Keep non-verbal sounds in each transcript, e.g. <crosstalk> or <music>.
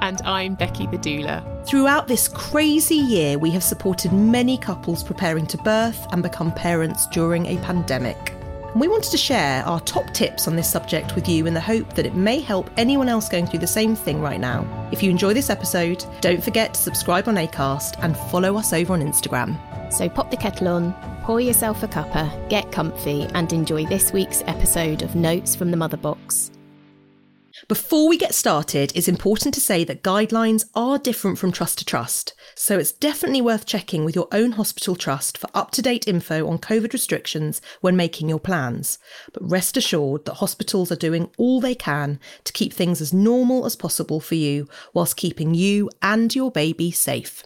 And I'm Becky the doula. Throughout this crazy year, we have supported many couples preparing to birth and become parents during a pandemic. And we wanted to share our top tips on this subject with you in the hope that it may help anyone else going through the same thing right now. If you enjoy this episode, don't forget to subscribe on ACAST and follow us over on Instagram. So pop the kettle on, pour yourself a cuppa, get comfy, and enjoy this week's episode of Notes from the Mother Box. Before we get started, it's important to say that guidelines are different from trust to trust, so it's definitely worth checking with your own hospital trust for up to date info on COVID restrictions when making your plans. But rest assured that hospitals are doing all they can to keep things as normal as possible for you, whilst keeping you and your baby safe.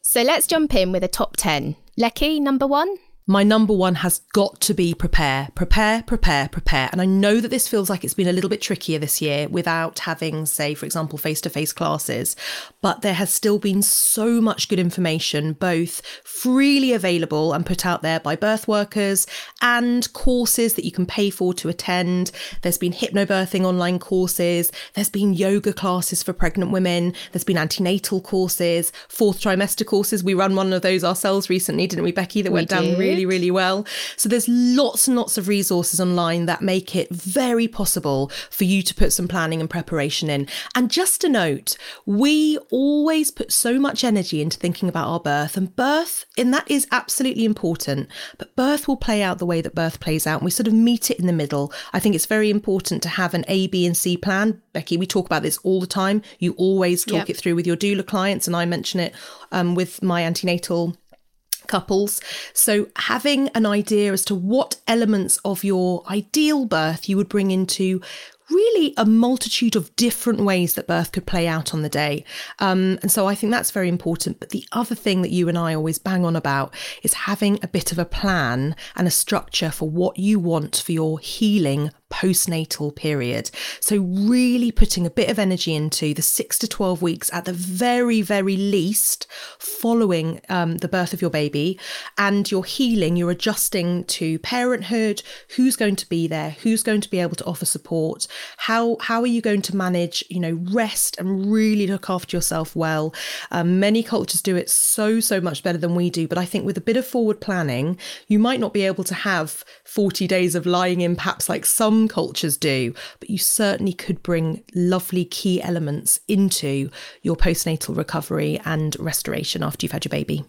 So let's jump in with a top 10. Lecky, number one? My number one has got to be prepare, prepare, prepare, prepare. And I know that this feels like it's been a little bit trickier this year without having, say, for example, face to face classes, but there has still been so much good information, both freely available and put out there by birth workers and courses that you can pay for to attend. There's been hypnobirthing online courses, there's been yoga classes for pregnant women, there's been antenatal courses, fourth trimester courses. We run one of those ourselves recently, didn't we, Becky? That we went down really really, really well. So there's lots and lots of resources online that make it very possible for you to put some planning and preparation in. And just a note, we always put so much energy into thinking about our birth, and birth, and that is absolutely important. But birth will play out the way that birth plays out, and we sort of meet it in the middle. I think it's very important to have an A, B, and C plan. Becky, we talk about this all the time. You always talk yep. it through with your doula clients, and I mention it um, with my antenatal couples. So, having an idea as to what elements of your ideal birth you would bring into really a multitude of different ways that birth could play out on the day. Um, and so I think that's very important. But the other thing that you and I always bang on about is having a bit of a plan and a structure for what you want for your healing postnatal period. So, really putting a bit of energy into the six to 12 weeks at the very, very least following um, the birth of your baby and your healing, you're adjusting to parenthood, who's going to be there, who's going to be able to offer support, how, how are you going to manage, you know, rest and really look after yourself well. Um, many cultures do it so, so much better than we do. But I think with a bit of forward planning, you might not be able to have 40 days of lying in perhaps like some cultures do, but you certainly could bring lovely key elements into your postnatal recovery and restoration after you've had your baby.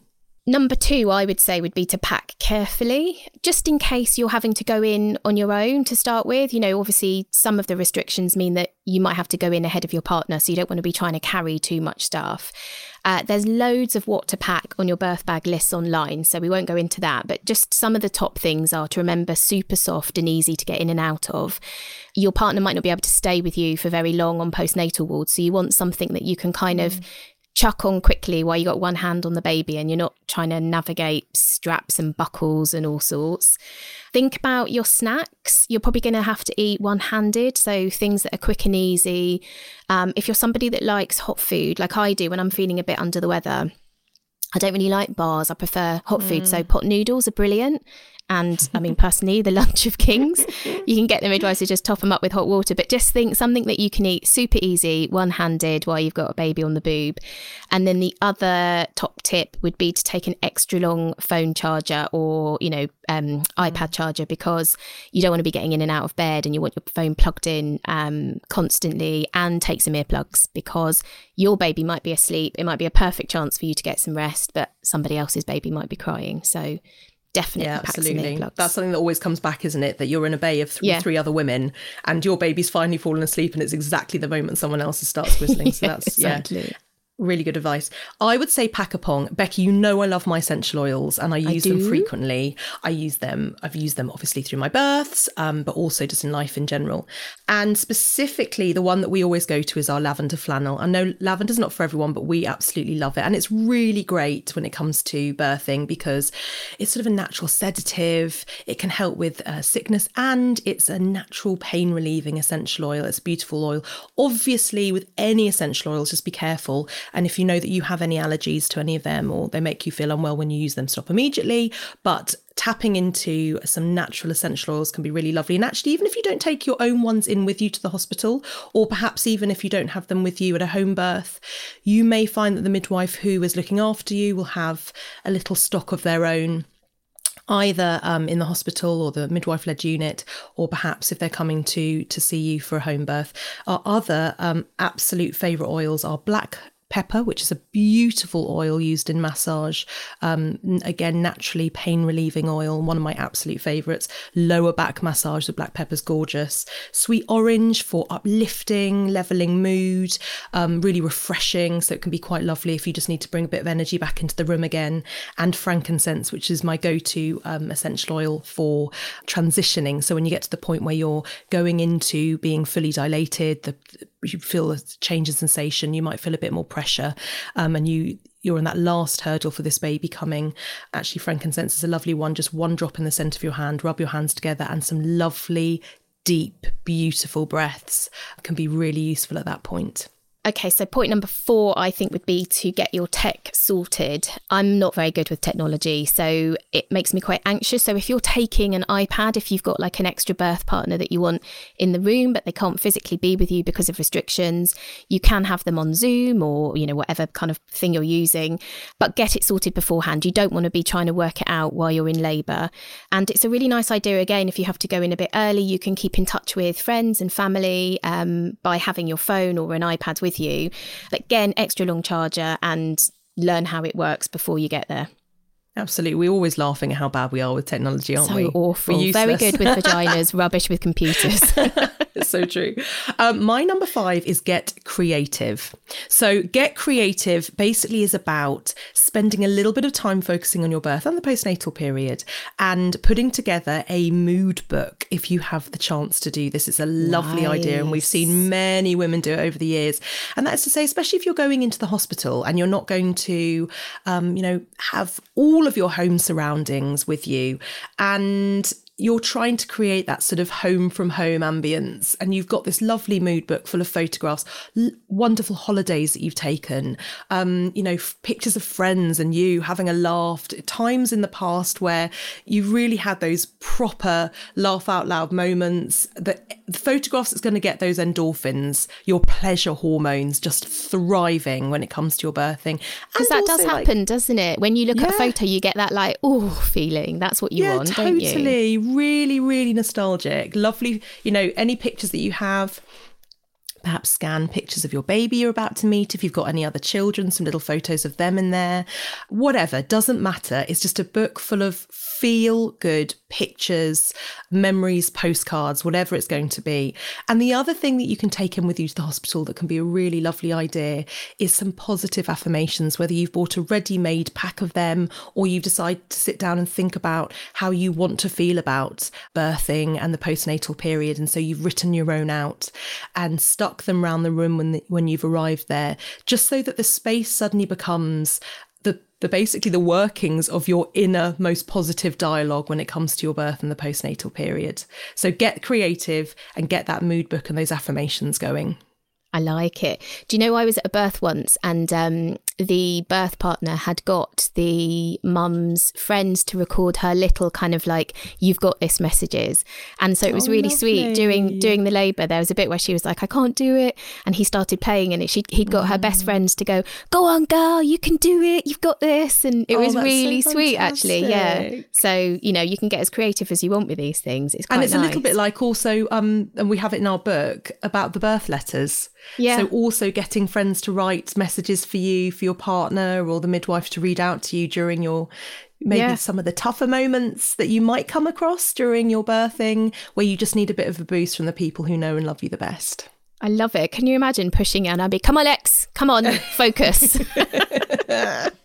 Number two, I would say, would be to pack carefully, just in case you're having to go in on your own to start with. You know, obviously, some of the restrictions mean that you might have to go in ahead of your partner, so you don't want to be trying to carry too much stuff. Uh, there's loads of what to pack on your birth bag lists online, so we won't go into that. But just some of the top things are to remember super soft and easy to get in and out of. Your partner might not be able to stay with you for very long on postnatal wards, so you want something that you can kind mm. of chuck on quickly while you got one hand on the baby and you're not trying to navigate straps and buckles and all sorts. Think about your snacks. You're probably going to have to eat one handed, so things that are quick and easy. Um, if you're somebody that likes hot food, like I do when I'm feeling a bit under the weather, I don't really like bars. I prefer hot mm. food. So mm. pot noodles are brilliant. And I mean, personally, the <laughs> lunch of kings, you can get the midwives to just top them up with hot water, but just think something that you can eat super easy, one handed while you've got a baby on the boob. And then the other top tip would be to take an extra long phone charger or, you know, um, iPad charger because you don't want to be getting in and out of bed and you want your phone plugged in um, constantly and take some earplugs because your baby might be asleep. It might be a perfect chance for you to get some rest, but somebody else's baby might be crying. So definitely yeah, absolutely. That's something that always comes back, isn't it? That you're in a bay of th- yeah. three other women and your baby's finally fallen asleep and it's exactly the moment someone else starts whistling. So <laughs> that's exactly. yeah. Really good advice. I would say pack a pong. Becky, you know I love my essential oils and I use I them frequently. I use them, I've used them obviously through my births, um, but also just in life in general. And specifically, the one that we always go to is our lavender flannel. I know lavender's not for everyone, but we absolutely love it. And it's really great when it comes to birthing because it's sort of a natural sedative. It can help with uh, sickness and it's a natural pain relieving essential oil. It's a beautiful oil. Obviously, with any essential oils, just be careful and if you know that you have any allergies to any of them or they make you feel unwell when you use them, stop immediately. But tapping into some natural essential oils can be really lovely. And actually, even if you don't take your own ones in with you to the hospital, or perhaps even if you don't have them with you at a home birth, you may find that the midwife who is looking after you will have a little stock of their own either um, in the hospital or the midwife led unit, or perhaps if they're coming to to see you for a home birth. Our other um, absolute favourite oils are black pepper, which is a beautiful oil used in massage. Um, again, naturally pain relieving oil, one of my absolute favourites. Lower back massage with black pepper's gorgeous. Sweet orange for uplifting, levelling mood, um, really refreshing. So it can be quite lovely if you just need to bring a bit of energy back into the room again. And frankincense, which is my go to um, essential oil for transitioning. So when you get to the point where you're going into being fully dilated, the you feel a change in sensation, you might feel a bit more pressure, um, and you you're on that last hurdle for this baby coming. Actually, frankincense is a lovely one. Just one drop in the centre of your hand, rub your hands together, and some lovely, deep, beautiful breaths can be really useful at that point. Okay, so point number four, I think, would be to get your tech sorted. I'm not very good with technology, so it makes me quite anxious. So, if you're taking an iPad, if you've got like an extra birth partner that you want in the room, but they can't physically be with you because of restrictions, you can have them on Zoom or, you know, whatever kind of thing you're using, but get it sorted beforehand. You don't want to be trying to work it out while you're in labour. And it's a really nice idea, again, if you have to go in a bit early, you can keep in touch with friends and family um, by having your phone or an iPad with with you. Again, extra long charger and learn how it works before you get there. Absolutely. We're always laughing at how bad we are with technology, aren't so we? So awful. Very good with <laughs> vaginas, rubbish with computers. <laughs> it's so true. Um, my number five is get creative. So, get creative basically is about spending a little bit of time focusing on your birth and the postnatal period and putting together a mood book if you have the chance to do this. It's a lovely nice. idea, and we've seen many women do it over the years. And that's to say, especially if you're going into the hospital and you're not going to, um, you know, have all all of your home surroundings with you and you're trying to create that sort of home from home ambience and you've got this lovely mood book full of photographs l- wonderful holidays that you've taken um, you know f- pictures of friends and you having a laugh times in the past where you really had those proper laugh out loud moments that the photographs that's going to get those endorphins your pleasure hormones just thriving when it comes to your birthing because that does happen like, doesn't it when you look yeah. at a photo you get that like oh feeling that's what you yeah, want totally. don't you really, really nostalgic. Lovely, you know, any pictures that you have perhaps scan pictures of your baby you're about to meet. If you've got any other children, some little photos of them in there. Whatever, doesn't matter. It's just a book full of feel good pictures, memories, postcards, whatever it's going to be. And the other thing that you can take in with you to the hospital that can be a really lovely idea is some positive affirmations, whether you've bought a ready made pack of them or you've decided to sit down and think about how you want to feel about birthing and the postnatal period. And so you've written your own out and stuck them around the room when the, when you've arrived there, just so that the space suddenly becomes the the basically the workings of your inner most positive dialogue when it comes to your birth and the postnatal period. So get creative and get that mood book and those affirmations going. I like it. Do you know I was at a birth once and um, the birth partner had got the mum's friends to record her little kind of like you've got this messages. And so it was Oh, really sweet lovely. during during the labour. There was a bit where she was like I can't do it. And he started playing and it she, he'd got her Mm. best friends to go go on girl you can do it. You've got this. And it Oh, was that's so really sweet actually. Yeah. so you know you can get as creative as you want with these things. It's and it's a little bit like also um and we have it in our book about the birth letters Yeah. so also getting friends to write messages for you for your partner or the midwife to read out to you during your maybe Yeah. some of the tougher moments that you might come across during your birthing where you just need a bit of a boost from the people who know and love you the best I love it. Can you imagine pushing Anna? Be come on, Lex, come on, focus. <laughs>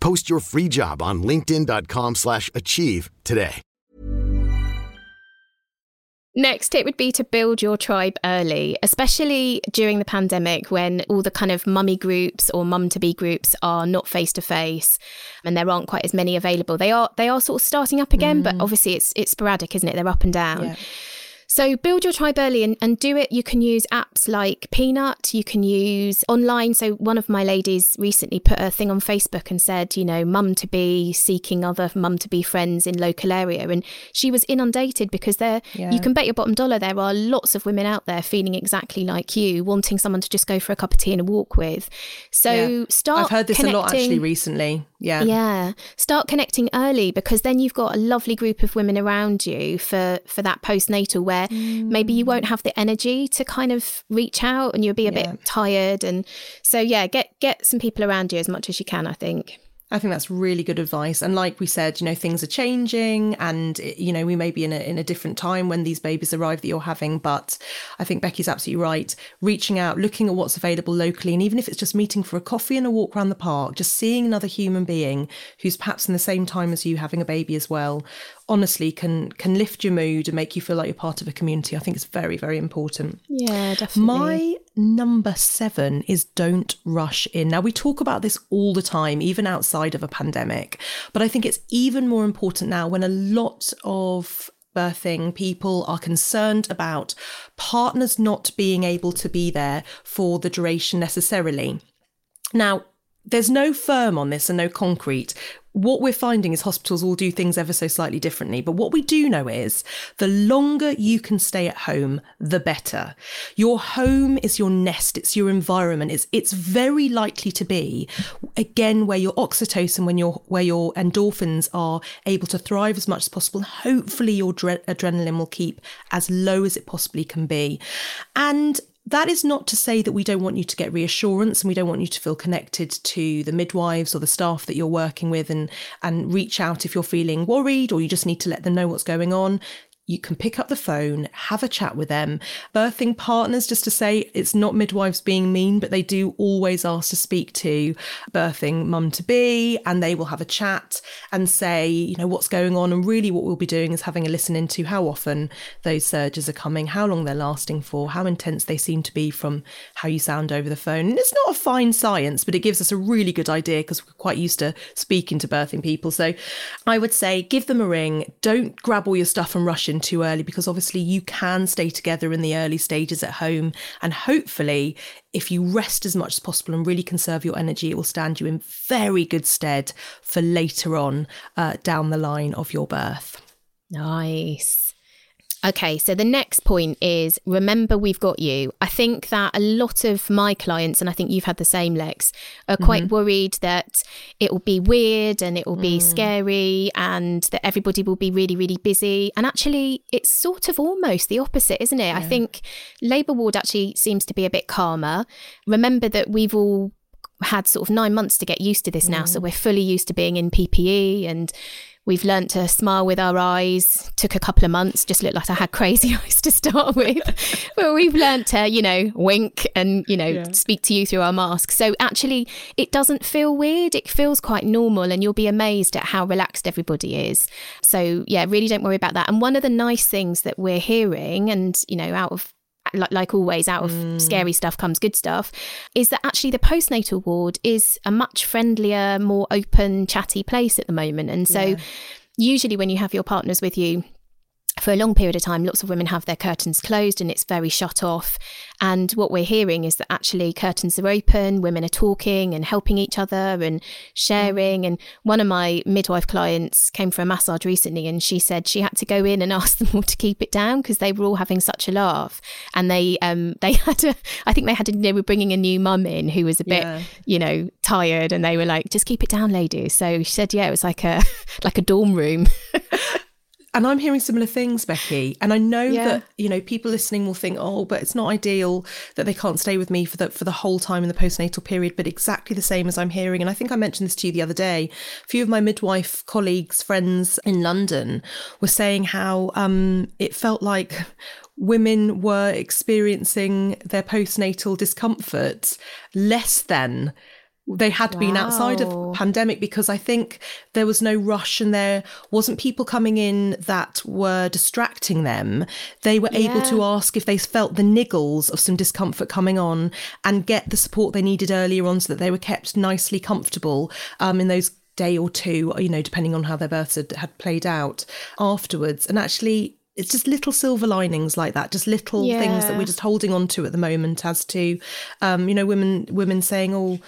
Post your free job on linkedin.com/achieve slash achieve today. Next it would be to build your tribe early, especially during the pandemic when all the kind of mummy groups or mum to be groups are not face to face and there aren't quite as many available. They are they are sort of starting up again, but mm. obviously it's it's sporadic, isn't it? They're up and down. Yeah. So build your tribe early and, and do it. You can use apps like Peanut. You can use online. So one of my ladies recently put a thing on Facebook and said, you know, mum to be seeking other mum to be friends in local area. And she was inundated because there Yeah. you can bet your bottom dollar there are lots of women out there feeling exactly like you, wanting someone to just go for a cup of tea and a walk with. So Yeah. start i've heard this a lot actually recently yeah yeah. Start connecting early because then you've got a lovely group of women around you for for that postnatal where maybe you won't mm. have the energy to kind of reach out and you'll be a Yeah. bit tired and so yeah, get get some people around you as much as you can, I think. I think that's really good advice. And like we said, you know, things are changing and, you know, we may be in a, in a different time when these babies arrive that you're having. But I think Becky's absolutely right. Reaching out, looking at what's available locally, and even if it's just meeting for a coffee and a walk around the park, just seeing another human being who's perhaps in the same time as you having a baby as well, honestly can can lift your mood and make you feel like you're part of a community. I think it's very, very important. Yeah, definitely. My number seven is don't rush in. Now, we talk about this all the time, even outside of a pandemic, but I think it's even more important now when a lot of birthing people are concerned about partners not being able to be there for the duration necessarily. Now, there's no firm on this and no concrete. What we're finding is hospitals will do things ever so slightly differently. But what we do know is the longer you can stay at home, the better. Your home is your nest, it's your environment. It's it's very likely to be again where your oxytocin, when your where your endorphins are able to thrive as much as possible. Hopefully your dre- adrenaline will keep as low as it possibly can be. And that is not to say that we don't want you to get reassurance and we don't want you to feel connected to the midwives or the staff that you're working with and and reach out if you're feeling worried or you just need to let them know what's going on you can pick up the phone, have a chat with them. Birthing partners, just to say, it's not midwives being mean, but they do always ask to speak to birthing mum to be, and they will have a chat and say, you know, what's going on. And really, what we'll be doing is having a listen into how often those surges are coming, how long they're lasting for, how intense they seem to be from how you sound over the phone. And it's not a fine science, but it gives us a really good idea because we're quite used to speaking to birthing people. So I would say give them a ring. Don't grab all your stuff and rush in too early because obviously you can stay together in the early stages at home. And hopefully, if you rest as much as possible and really conserve your energy, it will stand you in very good stead for later on uh, down the line of your birth. Nice. Okay, so the next point is remember we've got you. I think that a lot of my clients, and I think you've had the same, Lex, are quite mm-hmm. worried that it will be weird and it will be mm. scary and that everybody will be really, really busy. And actually, it's sort of almost the opposite, isn't it? I think labour ward actually seems to be a bit calmer. Remember that we've all had sort of nine months to get used to this now. So mm. we're fully used to being in PPE and we've learnt to smile with our eyes. Took a couple of months, just looked like I had crazy <laughs> eyes to start with. <laughs> but we've learnt to, you know, wink and, you know, Yeah. speak to you through our mask. So actually, it doesn't feel weird. It feels quite normal and you'll be amazed at how relaxed everybody is. So, yeah, really don't worry about that. And one of the nice things that we're hearing, and, you know, out of like, like always, out of Mm. scary stuff comes good stuff, is that actually the postnatal ward is a much friendlier, more open, chatty place at the moment. And so, usually, when you have your partners with you, for a long period of time, lots of women have their curtains closed and it's very shut off. And what we're hearing is that actually curtains are open, women are talking and helping each other and sharing. And one of my midwife clients came for a massage recently and she said she had to go in and <laughs> ask them all to keep it down because they were all having such a laugh. And they um they <laughs> had a I think they had a, they were bringing a new mum in who was a bit Yeah. you know tired and they were like just keep it down ladies. So she said yeah it was like a <laughs> like a dorm room. And I'm hearing similar things, Becky. And I know Yeah. that you know people listening will think, "Oh, but it's not ideal that they can't stay with me for the for the whole time in the postnatal period." But exactly the same as I'm hearing, and I think I mentioned this to you the other day. A few of my midwife colleagues, friends in London, were saying how um, it felt like women were experiencing their postnatal discomfort less than they had been outside Wow. of pandemic because I think there was no rush and there wasn't people coming in that were distracting them. They were able to ask if they felt the niggles of some discomfort coming on and get the support they needed earlier on so that they were kept nicely comfortable um, in those day or two, you know, depending on how their births had, had played out afterwards. And actually, it's just little silver linings like that, just little things that we're just holding on to at the moment as to, um, you know, women women saying, oh,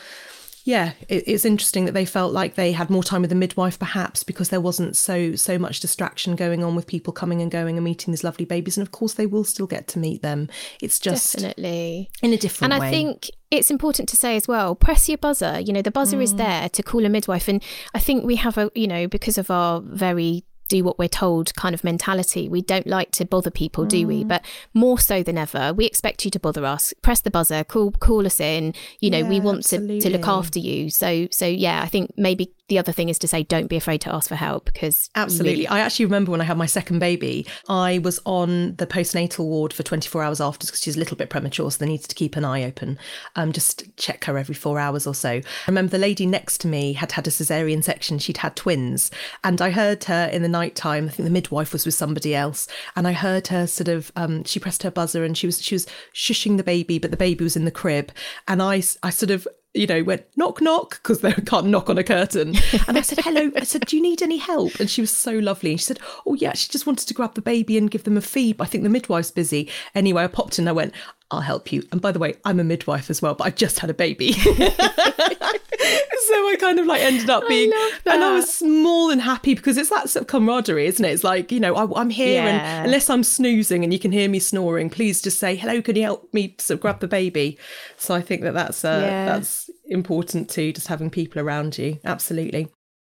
yeah, it, it's interesting that they felt like they had more time with the midwife, perhaps because there wasn't so so much distraction going on with people coming and going and meeting these lovely babies. And of course, they will still get to meet them. It's just Definitely. in a different and way. I think it's important to say as well, press your buzzer. You know, the buzzer Mm. is there to call a midwife. And I think we have a, you know, because of our very do what we're told kind of mentality, we don't like to bother people, do we? Mm. But more so than ever, we expect you to bother us. Press the buzzer, call call us in. You know, we Yeah, want to, to look after you. So so yeah, I think maybe the other thing is to say don't be afraid to ask for help because Absolutely. really- I actually remember when I had my second baby, I was on the postnatal ward for 24 hours after because she's a little bit premature, so they needed to keep an eye open, um, just check her every four hours or so. I remember the lady next to me had had a cesarean section, she'd had twins, and I heard her in the night time. I think the midwife was with somebody else, and I heard her sort of, um, she pressed her buzzer and she was she was shushing the baby, but the baby was in the crib, and i i sort of you know, went knock knock because they <laughs> can't knock on a curtain. And I said, hello. I said, do you need any help? And she was so lovely. And she said, oh yeah, she just wanted to grab the baby and give them a feed. I think the midwife's busy. Anyway, I popped in. I went, I'll help you. And by the way, I'm a midwife as well, but I've just had a baby. <laughs> so I kind of like ended up being, and I was small and happy because it's that sort of camaraderie, isn't it? It's like, you know, I, I'm here Yeah. and unless I'm snoozing and you can hear me snoring, please just say, hello, can you help me sort of grab the baby? So I think that that's, uh, Yeah. that's important too, just having people around you. Absolutely.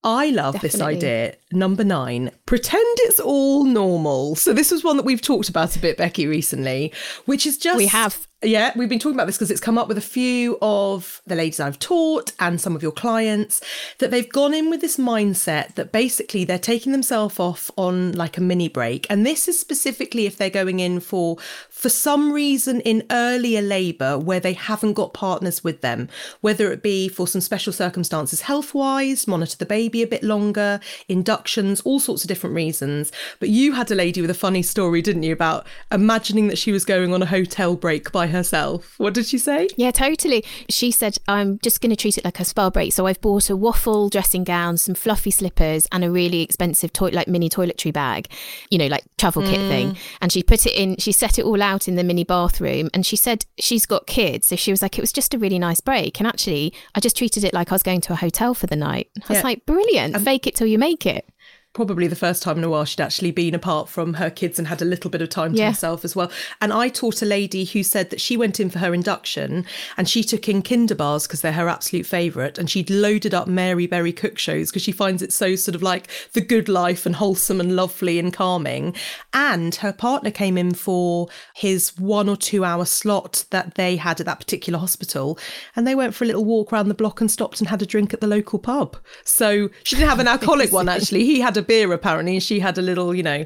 I love this idea. Number nine, pretend it's all normal. So this was one that we've talked about a bit, Becky, recently, which is just We have. Yeah, we've been talking about this because it's come up with a few of the ladies I've taught and some of your clients that they've gone in with this mindset that basically they're taking themselves off on like a mini break. And this is specifically if they're going in for for some reason in earlier labour where they haven't got partners with them, whether it be for some special circumstances health wise, monitor the baby a bit longer, inductions, all sorts of different reasons. But you had a lady with a funny story, didn't you, about imagining that she was going on a hotel break by herself. What did she say? Yeah, totally. She said, I'm just going to treat it like a spa break. So I've bought a waffle dressing gown, some fluffy slippers, and a really expensive toy, like mini toiletry bag, you know, like travel kit thing. Mm. And she put it in, she set it all out in the mini bathroom. And she said she's got kids. So she was like, it was just a really nice break. And actually, I just treated it like I was going to a hotel for the night. I was Yeah. like, brilliant. Fake it till you make it. Probably the first time in a while she'd actually been apart from her kids and had a little bit of time to Yeah. herself as well. And I taught a lady who said that she went in for her induction and she took in Kinder bars because they're her absolute favourite. And she'd loaded up Mary Berry cook shows because she finds it so sort of like the good life and wholesome and lovely and calming. And her partner came in for his one or two hour slot that they had at that particular hospital. And they went for a little walk around the block and stopped and had a drink at the local pub. So she didn't have an alcoholic one <laughs> actually. He had a beer apparently, and she had a little, you know,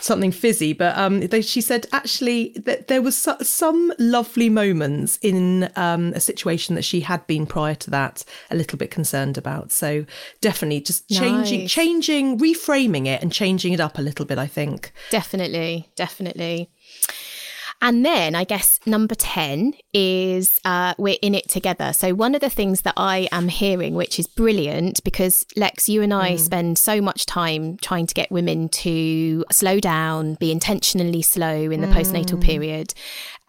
something fizzy. But um, they, she said actually that there was so, some lovely moments in um, a situation that she had been prior to that a little bit concerned about. So definitely just changing, Nice. changing, reframing it, and changing it up a little bit. I think. Definitely, definitely. And then I guess number 10 is uh, we're in it together. So, one of the things that I am hearing, which is brilliant, because Lex, you and I spend so much time trying to get women to slow down, be intentionally slow in the postnatal period.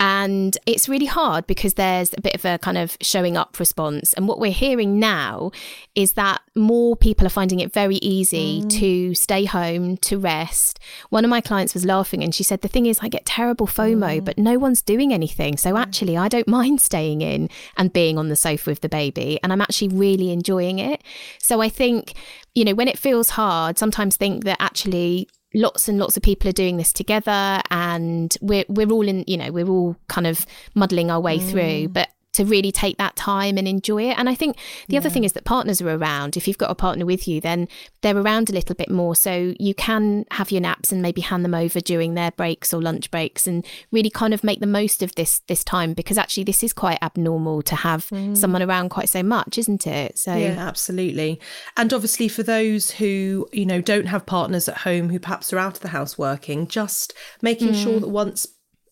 And it's really hard because there's a bit of a kind of showing up response. And what we're hearing now is that more people are finding it very easy mm. to stay home, to rest. One of my clients was laughing and she said, The thing is, I get terrible FOMO, mm. but no one's doing anything. So mm. actually, I don't <laughs> mind staying in and being on the sofa with the baby. And I'm actually really enjoying it. So I think, you know, when it feels hard, sometimes think that actually lots and lots of people are doing this together and we're we're all in you know we're all kind of muddling our way through. Mm. But to really take that time and enjoy it. And i think the other thing is that partners are around. If you've got a partner with you then they're around a little bit more. So you can have your naps and maybe hand them over during their breaks or lunch breaks and really kind of make the most of this this time because actually this is quite abnormal to have mm. someone around quite so much isn't it? So Yeah, absolutely. And obviously, for those who, you know, don't have partners at home who perhaps are out of the house working, just making sure mm. that once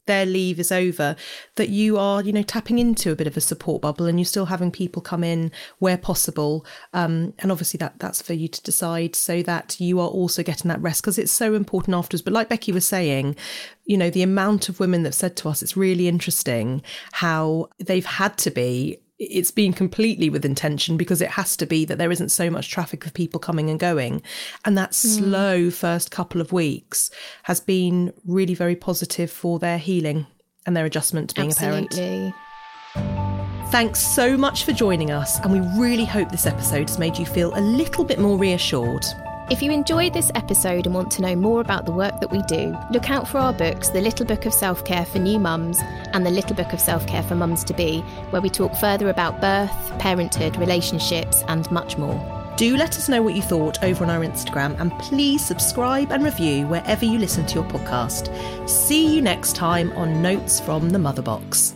their leave is over, that you are, you know, tapping into a bit of a support bubble and you're still having people come in where possible. Um, and obviously, that that's for you to decide so that you are also getting that rest because it's so important afterwards. But like Becky was saying, you know, the amount of women that said to us, it's really interesting how they've had to be it's been completely with intention because it has to be that there isn't so much traffic of people coming and going. And that hmm. slow first couple of weeks has been really very positive for their healing and their adjustment to being a parent. absolutely Thanks so much for joining us, and we really hope this episode has made you feel a little bit more reassured. If you enjoyed this episode and want to know more about the work that we do, look out for our books, The Little Book of Self Care for New Mums and The Little Book of Self Care for Mums to Be, where we talk further about birth, parenthood, relationships, and much more. Do let us know what you thought over on our Instagram, and please subscribe and review wherever you listen to your podcast. See you next time on Notes from the Mother Box.